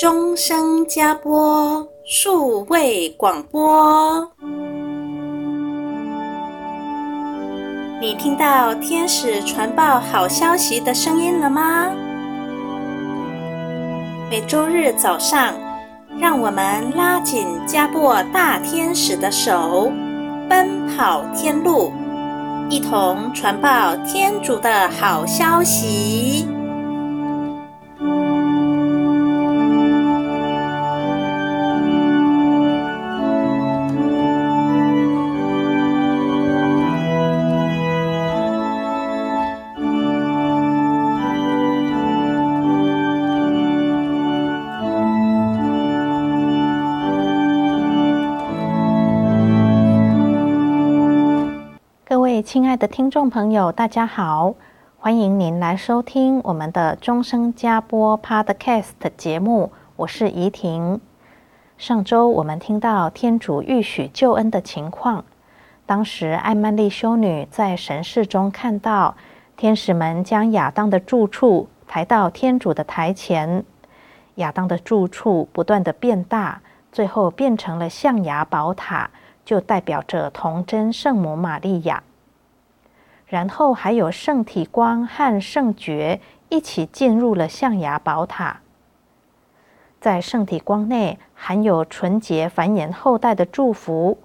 钟声加播数位广播。你听到天使传报好消息的声音了吗？每周日早上，让我们拉紧加播大天使的手，奔跑天路。一同传报天主的好消息。亲爱的听众朋友，大家好，欢迎您来收听我们的终生加播 Podcast 节目，我是怡婷。上周我们听到天主预许救恩的情况，当时艾曼丽修女在神视中看到天使们将亚当的住处抬到天主的台前，亚当的住处不断地变大，最后变成了象牙宝塔，就代表着童真圣母玛利亚。然后还有圣体光和圣觉一起进入了象牙宝塔。在圣体光内含有纯洁繁衍后代的祝福，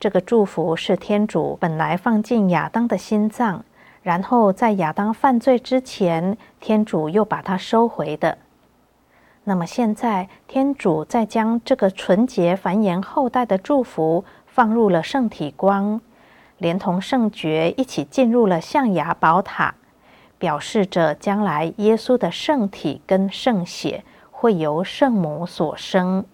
这个祝福是天主本来放进亚当的心脏，然后在亚当犯罪之前，天主又把它收回的。那么现在，天主再将这个纯洁繁衍后代的祝福放入了圣体光。连同圣爵一起进入了象牙宝塔，表示着将来耶稣的圣体跟圣血会由圣母所生。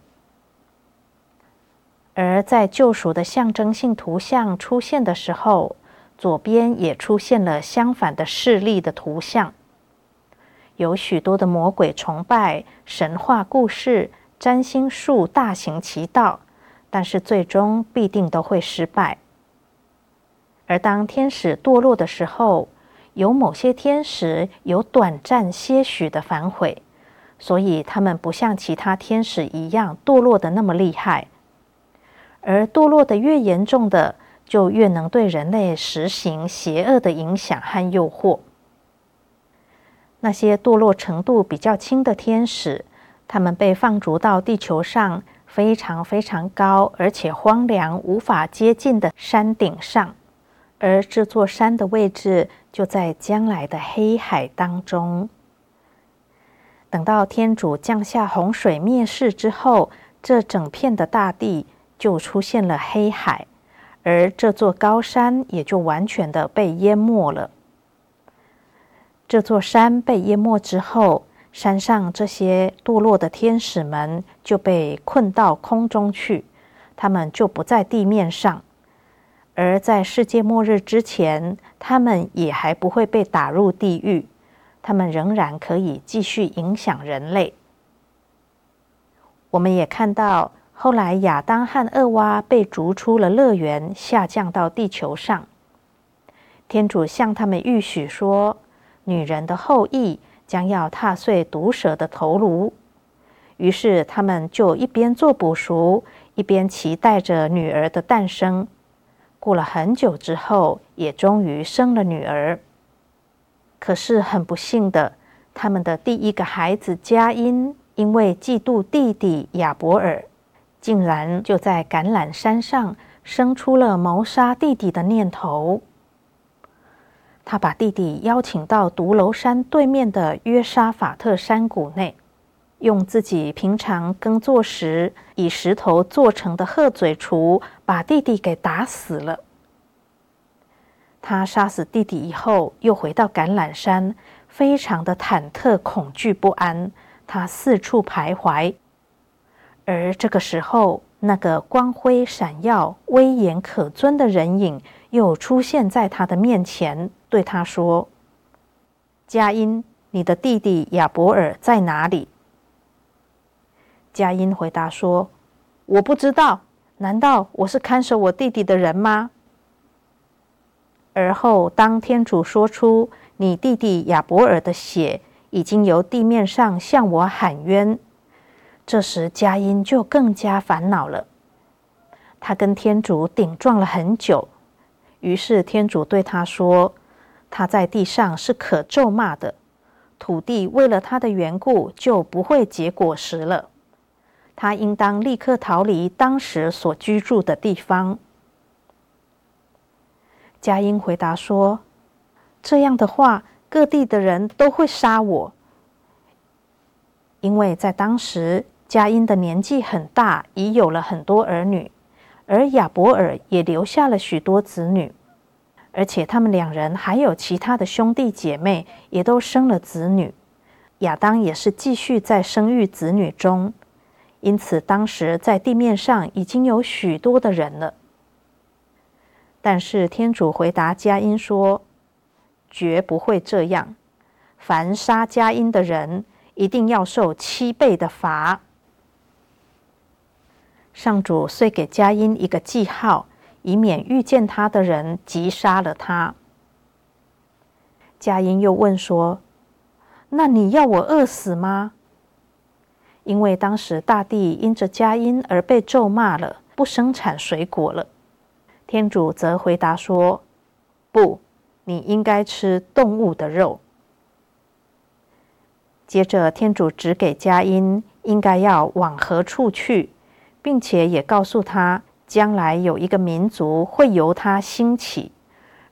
而在救赎的象征性图像出现的时候，左边也出现了相反的势力的图像，有许多的魔鬼崇拜、神话故事、占星术大行其道，但是最终必定都会失败。而当天使堕落的时候，有某些天使有短暂些许的反悔，所以他们不像其他天使一样堕落的那么厉害。而堕落的越严重的，就越能对人类实行邪恶的影响和诱惑。那些堕落程度比较轻的天使，他们被放逐到地球上非常非常高而且荒凉无法接近的山顶上。而这座山的位置就在将来的黑海当中。等到天主降下洪水灭世之后，这整片的大地就出现了黑海，而这座高山也就完全的被淹没了。这座山被淹没之后，山上这些堕落的天使们就被困到空中去，他们就不在地面上。而在世界末日之前，他们也还不会被打入地狱，他们仍然可以继续影响人类。我们也看到，后来亚当和厄娃被逐出了乐园，下降到地球上。天主向他们预许说，女人的后裔将要踏碎毒蛇的头颅。于是他们就一边做补赎，一边期待着女儿的诞生。过了很久之后，也终于生了女儿。可是很不幸的，他们的第一个孩子佳音，因为嫉妒弟弟亚伯尔，竟然就在橄榄山上生出了谋杀弟弟的念头。他把弟弟邀请到独楼山对面的约沙法特山谷内，用自己平常耕作时以石头做成的鹤嘴锄。把弟弟给打死了。他杀死弟弟以后，又回到橄榄山，非常的忐忑、恐惧、不安。他四处徘徊，而这个时候，那个光辉闪耀、威严可尊的人影又出现在他的面前，对他说：“佳音，你的弟弟亚伯尔在哪里？”佳音回答说：“我不知道。”难道我是看守我弟弟的人吗？而后，当天主说出你弟弟亚伯尔的血已经由地面上向我喊冤，这时佳音就更加烦恼了，他跟天主顶撞了很久。于是天主对他说：“他在地上是可咒骂的，土地为了他的缘故就不会结果实了。他应当立刻逃离当时所居住的地方。”佳音回答说：“这样的话，各地的人都会杀我，因为在当时，佳音的年纪很大，已有了很多儿女，而亚伯尔也留下了许多子女，而且他们两人还有其他的兄弟姐妹，也都生了子女。亚当也是继续在生育子女中，因此当时在地面上已经有许多的人了。”但是天主回答佳音说：“绝不会这样。凡杀佳音的人，一定要受七倍的罚。”上主遂给佳音一个记号，以免遇见他的人急杀了他。佳音又问说：“那你要我饿死吗？”因为当时大地因着佳音而被咒骂了，不生产水果了。天主则回答说：“不，你应该吃动物的肉。”接着，天主指给佳音应该要往何处去，并且也告诉他，将来有一个民族会由他兴起，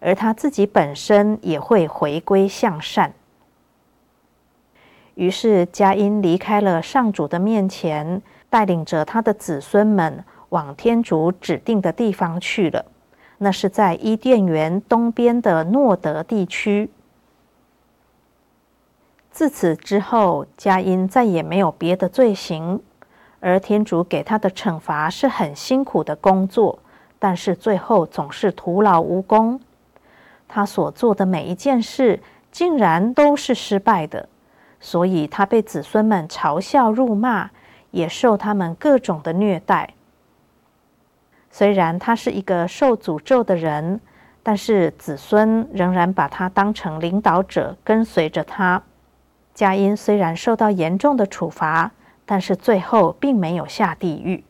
而他自己本身也会回归向善。于是，佳音离开了上主的面前，带领着他的子孙们。往天主指定的地方去了，那是在伊甸园东边的诺德地区。自此之后，佳音再也没有别的罪行，而天主给他的惩罚是很辛苦的工作，但是最后总是徒劳无功。他所做的每一件事，竟然都是失败的，所以他被子孙们嘲笑辱骂，也受他们各种的虐待。虽然他是一个受诅咒的人，但是子孙仍然把他当成领导者，跟随着他。佳音虽然受到严重的处罚，但是最后并没有下地狱。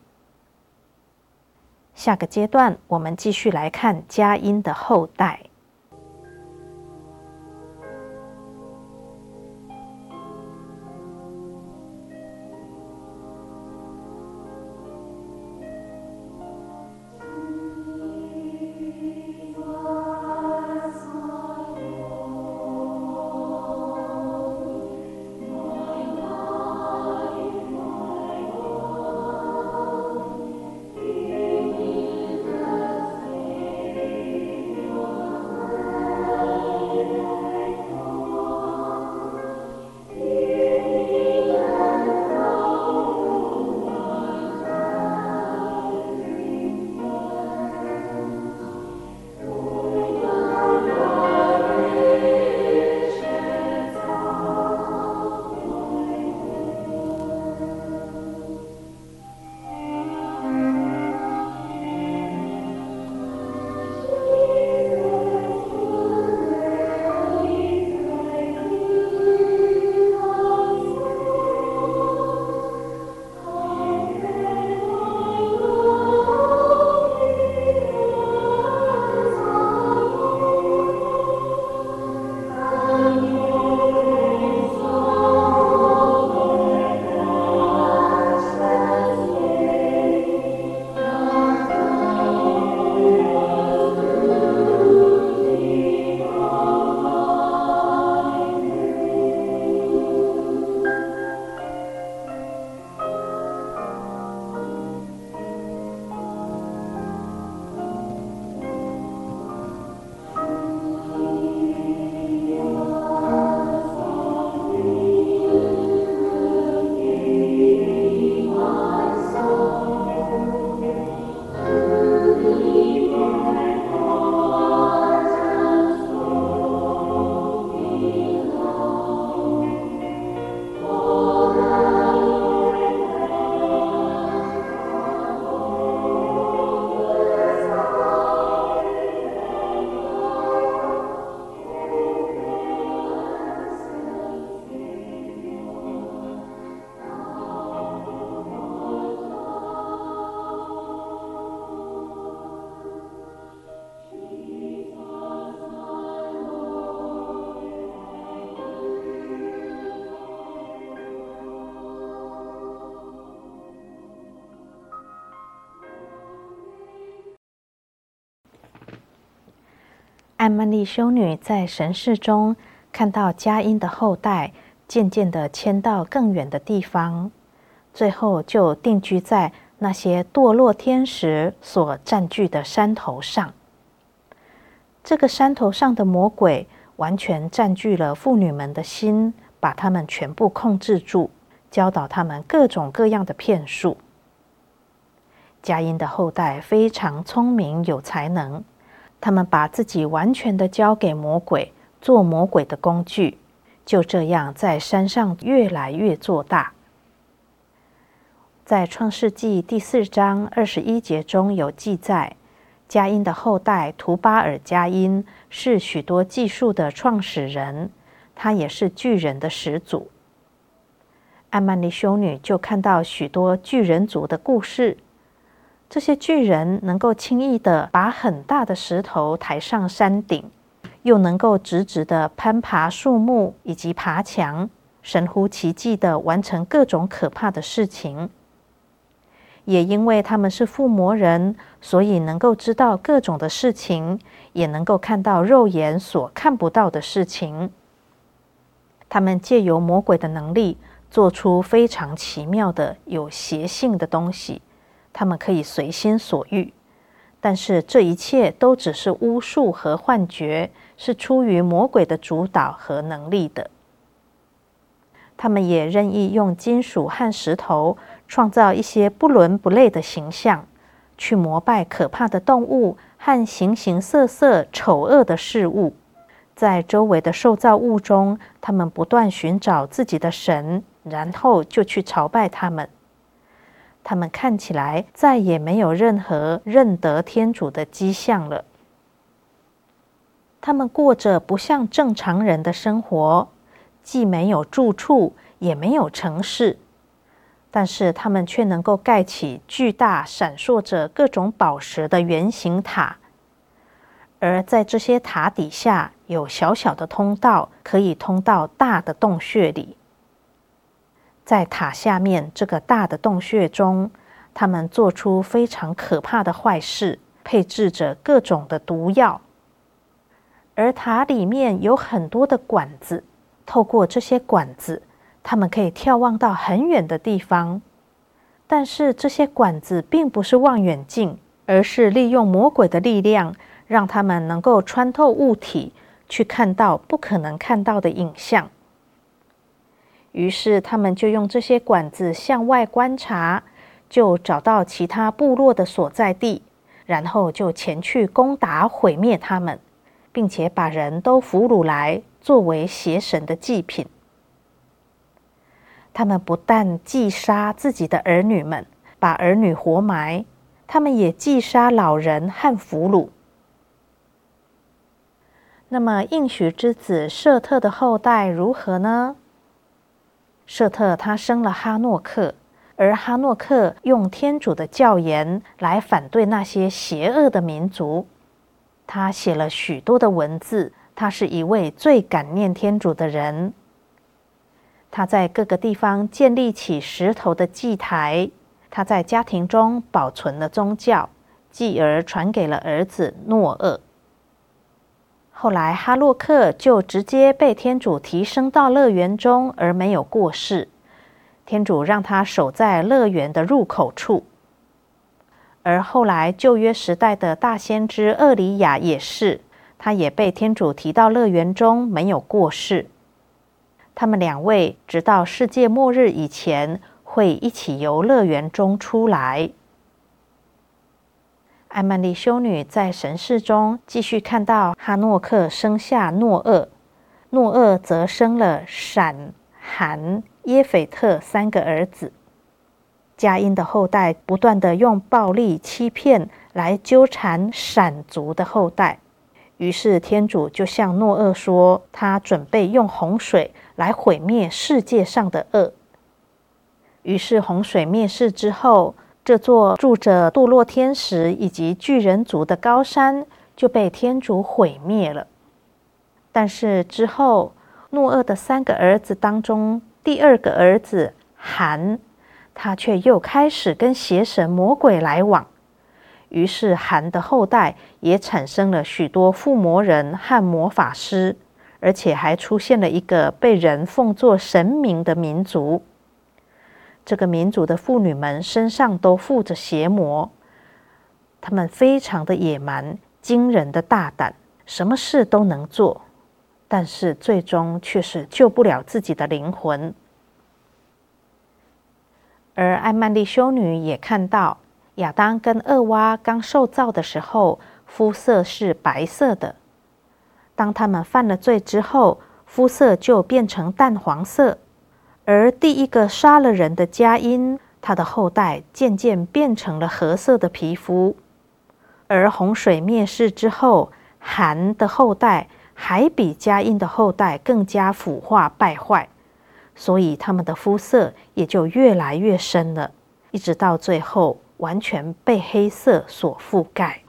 下个阶段，我们继续来看佳音的后代。艾曼丽修女在神视中看到佳音的后代渐渐地迁到更远的地方，最后就定居在那些堕落天使所占据的山头上。这个山头上的魔鬼完全占据了妇女们的心，把她们全部控制住，教导她们各种各样的骗术。佳音的后代非常聪明有才能。他们把自己完全的交给魔鬼，做魔鬼的工具，就这样在山上越来越做大。在创世纪第四章二十一节中有记载，佳音的后代图巴尔佳音是许多技术的创始人，他也是巨人的始祖。艾曼尼修女就看到许多巨人族的故事。这些巨人能够轻易地把很大的石头抬上山顶，又能够直直地攀爬树木以及爬墙，神乎其技地完成各种可怕的事情。也因为他们是附魔人，所以能够知道各种的事情，也能够看到肉眼所看不到的事情。他们借由魔鬼的能力，做出非常奇妙的有邪性的东西。他们可以随心所欲，但是这一切都只是巫术和幻觉，是出于魔鬼的主导和能力的。他们也任意用金属和石头创造一些不伦不类的形象，去膜拜可怕的动物和形形色色丑恶的事物。在周围的受造物中，他们不断寻找自己的神，然后就去朝拜他们。他们看起来再也没有任何认得天主的迹象了。他们过着不像正常人的生活，既没有住处，也没有城市，但是他们却能够盖起巨大、闪烁着各种宝石的圆形塔，而在这些塔底下有小小的通道，可以通到大的洞穴里。在塔下面这个大的洞穴中，他们做出非常可怕的坏事，配置着各种的毒药。而塔里面有很多的管子，透过这些管子，他们可以眺望到很远的地方。但是这些管子并不是望远镜，而是利用魔鬼的力量，让他们能够穿透物体，去看到不可能看到的影像。于是，他们就用这些管子向外观察，就找到其他部落的所在地，然后就前去攻打、毁灭他们，并且把人都俘虏来作为邪神的祭品。他们不但祭杀自己的儿女们，把儿女活埋，他们也祭杀老人和俘虏。那么，应许之子舍特的后代如何呢？舍特他生了哈诺克，而哈诺克用天主的教言来反对那些邪恶的民族。他写了许多的文字，他是一位最感念天主的人。他在各个地方建立起石头的祭台，他在家庭中保存了宗教，继而传给了儿子诺厄。后来，哈洛克就直接被天主提升到乐园中，而没有过世。天主让他守在乐园的入口处。而后来，旧约时代的大先知厄里亚也是，他也被天主提到乐园中，没有过世。他们两位直到世界末日以前，会一起由乐园中出来。艾曼丽修女在神视中继续看到哈诺克生下诺厄，诺厄则生了闪、含、耶斐特三个儿子。佳音的后代不断地用暴力欺骗来纠缠闪族的后代，于是天主就向诺厄说，他准备用洪水来毁灭世界上的恶。于是洪水灭世之后，这座住着堕落天使以及巨人族的高山就被天主毁灭了。但是之后，诺厄的三个儿子当中，第二个儿子韩，他却又开始跟邪神魔鬼来往。于是韩的后代也产生了许多附魔人和魔法师，而且还出现了一个被人奉作神明的民族。这个民族的妇女们身上都附着邪魔，她们非常的野蛮，惊人的大胆，什么事都能做，但是最终却是救不了自己的灵魂。而艾曼丽修女也看到。亚当跟厄娃刚受造的时候，肤色是白色的。当他们犯了罪之后，肤色就变成淡黄色。而第一个杀了人的迦因，他的后代渐渐变成了褐色的皮肤。而洪水灭世之后，含的后代还比迦因的后代更加腐化败坏，所以他们的肤色也就越来越深了，一直到最后。完全被黑色所覆盖。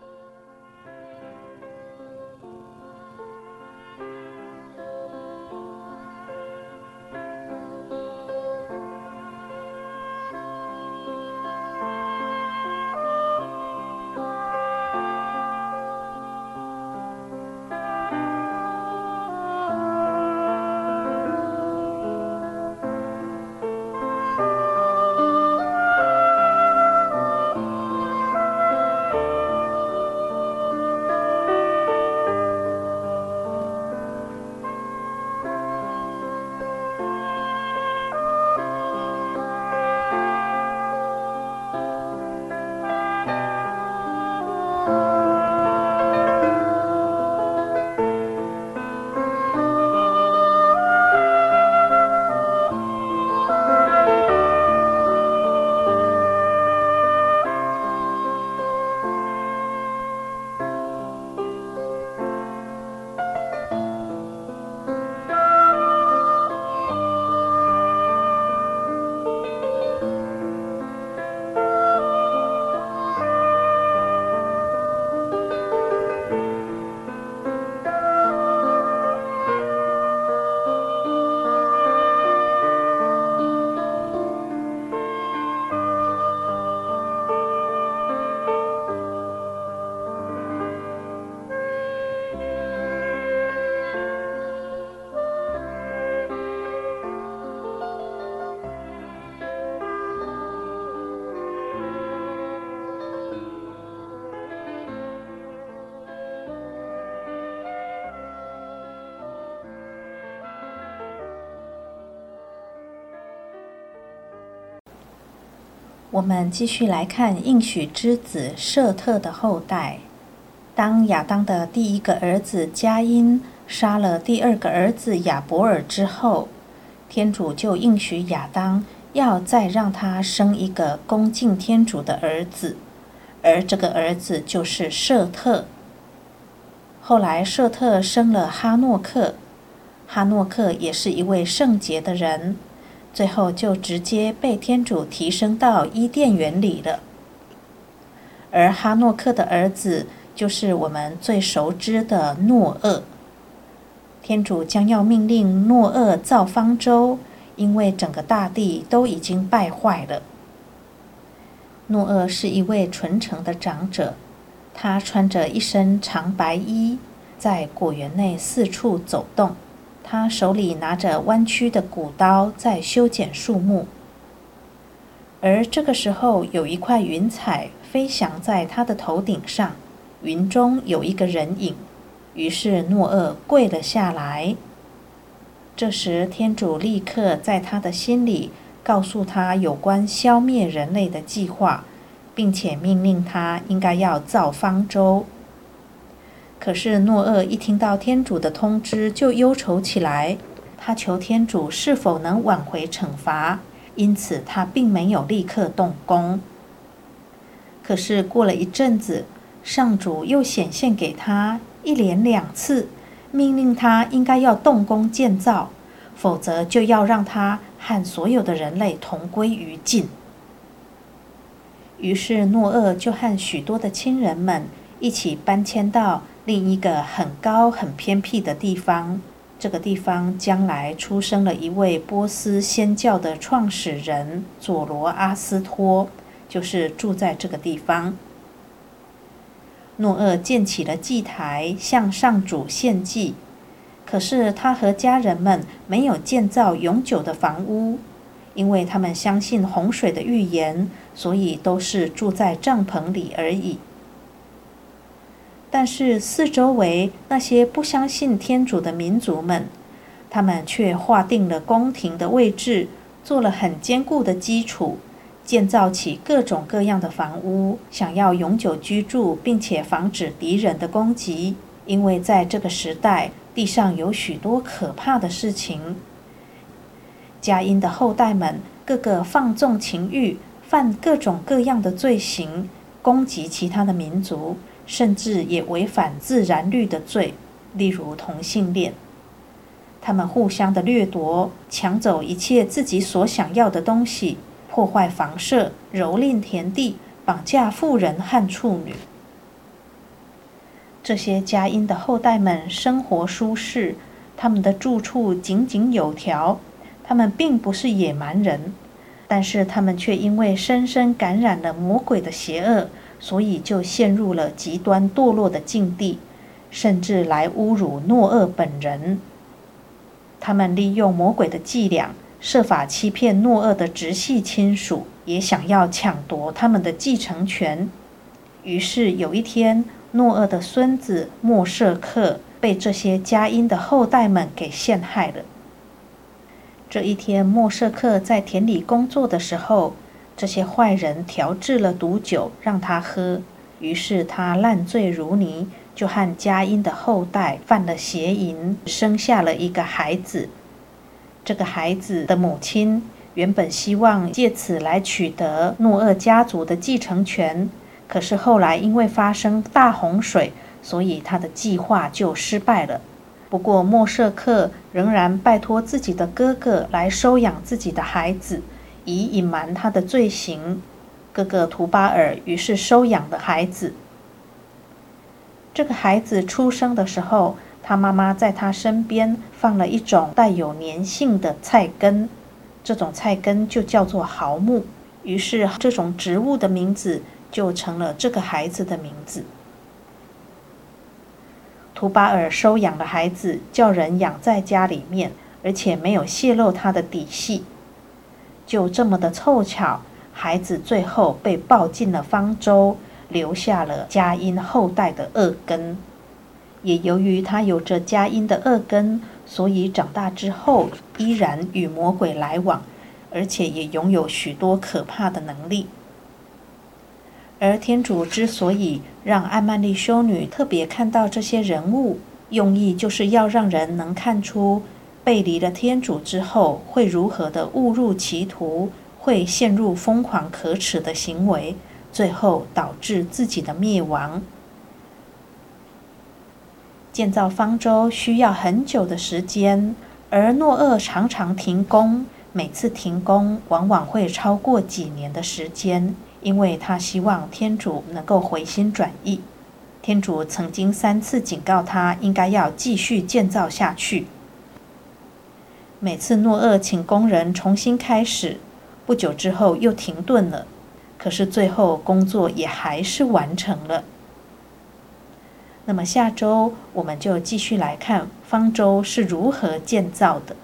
我们继续来看应许之子设特的后代。当亚当的第一个儿子迦因杀了第二个儿子亚伯尔之后，天主就应许亚当要再让他生一个恭敬天主的儿子，而这个儿子就是设特。后来设特生了哈诺克，哈诺克也是一位圣洁的人。最后就直接被天主提升到伊甸园里了。而哈诺克的儿子就是我们最熟知的诺厄。天主将要命令诺厄造方舟，因为整个大地都已经败坏了。诺厄是一位纯诚的长者，他穿着一身长白衣，在果园内四处走动。他手里拿着弯曲的骨刀，在修剪树木。而这个时候，有一块云彩飞翔在他的头顶上，云中有一个人影。于是诺厄跪了下来。这时，天主立刻在他的心里告诉他有关消灭人类的计划，并且命令他应该要造方舟。可是诺厄一听到天主的通知，就忧愁起来。他求天主是否能挽回惩罚，因此他并没有立刻动工。可是过了一阵子，上主又显现给他一连两次，命令他应该要动工建造，否则就要让他和所有的人类同归于尽。于是诺厄就和许多的亲人们一起搬迁到另一个很高、很偏僻的地方，这个地方将来出生了一位波斯祆教的创始人佐罗阿斯托，就是住在这个地方。诺厄建起了祭台，向上主献祭。可是他和家人们没有建造永久的房屋，因为他们相信洪水的预言，所以都是住在帐篷里而已。但是四周围那些不相信天主的民族们，他们却划定了宫廷的位置，做了很坚固的基础，建造起各种各样的房屋，想要永久居住，并且防止敌人的攻击。因为在这个时代，地上有许多可怕的事情。加因的后代们个个放纵情欲，犯各种各样的罪行，攻击其他的民族，甚至也违反自然律的罪，例如同性恋。他们互相的掠夺，抢走一切自己所想要的东西，破坏房舍，蹂躏田地，绑架妇人和处女。这些加因的后代们生活舒适，他们的住处井井有条，他们并不是野蛮人，但是他们却因为深深感染了魔鬼的邪恶，所以就陷入了极端堕落的境地，甚至来侮辱诺厄本人。他们利用魔鬼的伎俩，设法欺骗诺厄的直系亲属，也想要抢夺他们的继承权。于是有一天，诺厄的孙子莫社克被这些加因的后代们给陷害了。这一天，莫社克在田里工作的时候，这些坏人调制了毒酒让他喝，于是他烂醉如泥，就和加因的后代犯了邪淫，生下了一个孩子。这个孩子的母亲原本希望借此来取得诺厄家族的继承权。可是后来因为发生大洪水，所以他的计划就失败了。不过莫社克仍然拜托自己的哥哥来收养自己的孩子，以隐瞒他的罪行。哥哥图巴尔于是收养了孩子。这个孩子出生的时候，他妈妈在他身边放了一种带有粘性的菜根，这种菜根就叫做毫木。于是这种植物的名字。就成了这个孩子的名字。图巴尔收养了孩子，叫人养在家里面，而且没有泄露他的底细。就这么的凑巧，孩子最后被抱进了方舟，留下了佳音后代的恶根。也由于他有着佳音的恶根，所以长大之后依然与魔鬼来往，而且也拥有许多可怕的能力。而天主之所以让艾曼丽修女特别看到这些人物，用意就是要让人能看出背离了天主之后会如何的误入歧途，会陷入疯狂可耻的行为，最后导致自己的灭亡。建造方舟需要很久的时间，而诺厄常常停工，每次停工往往会超过几年的时间。因为他希望天主能够回心转意，天主曾经三次警告他应该要继续建造下去。每次诺厄请工人重新开始，不久之后又停顿了，可是最后工作也还是完成了。那么下周我们就继续来看方舟是如何建造的。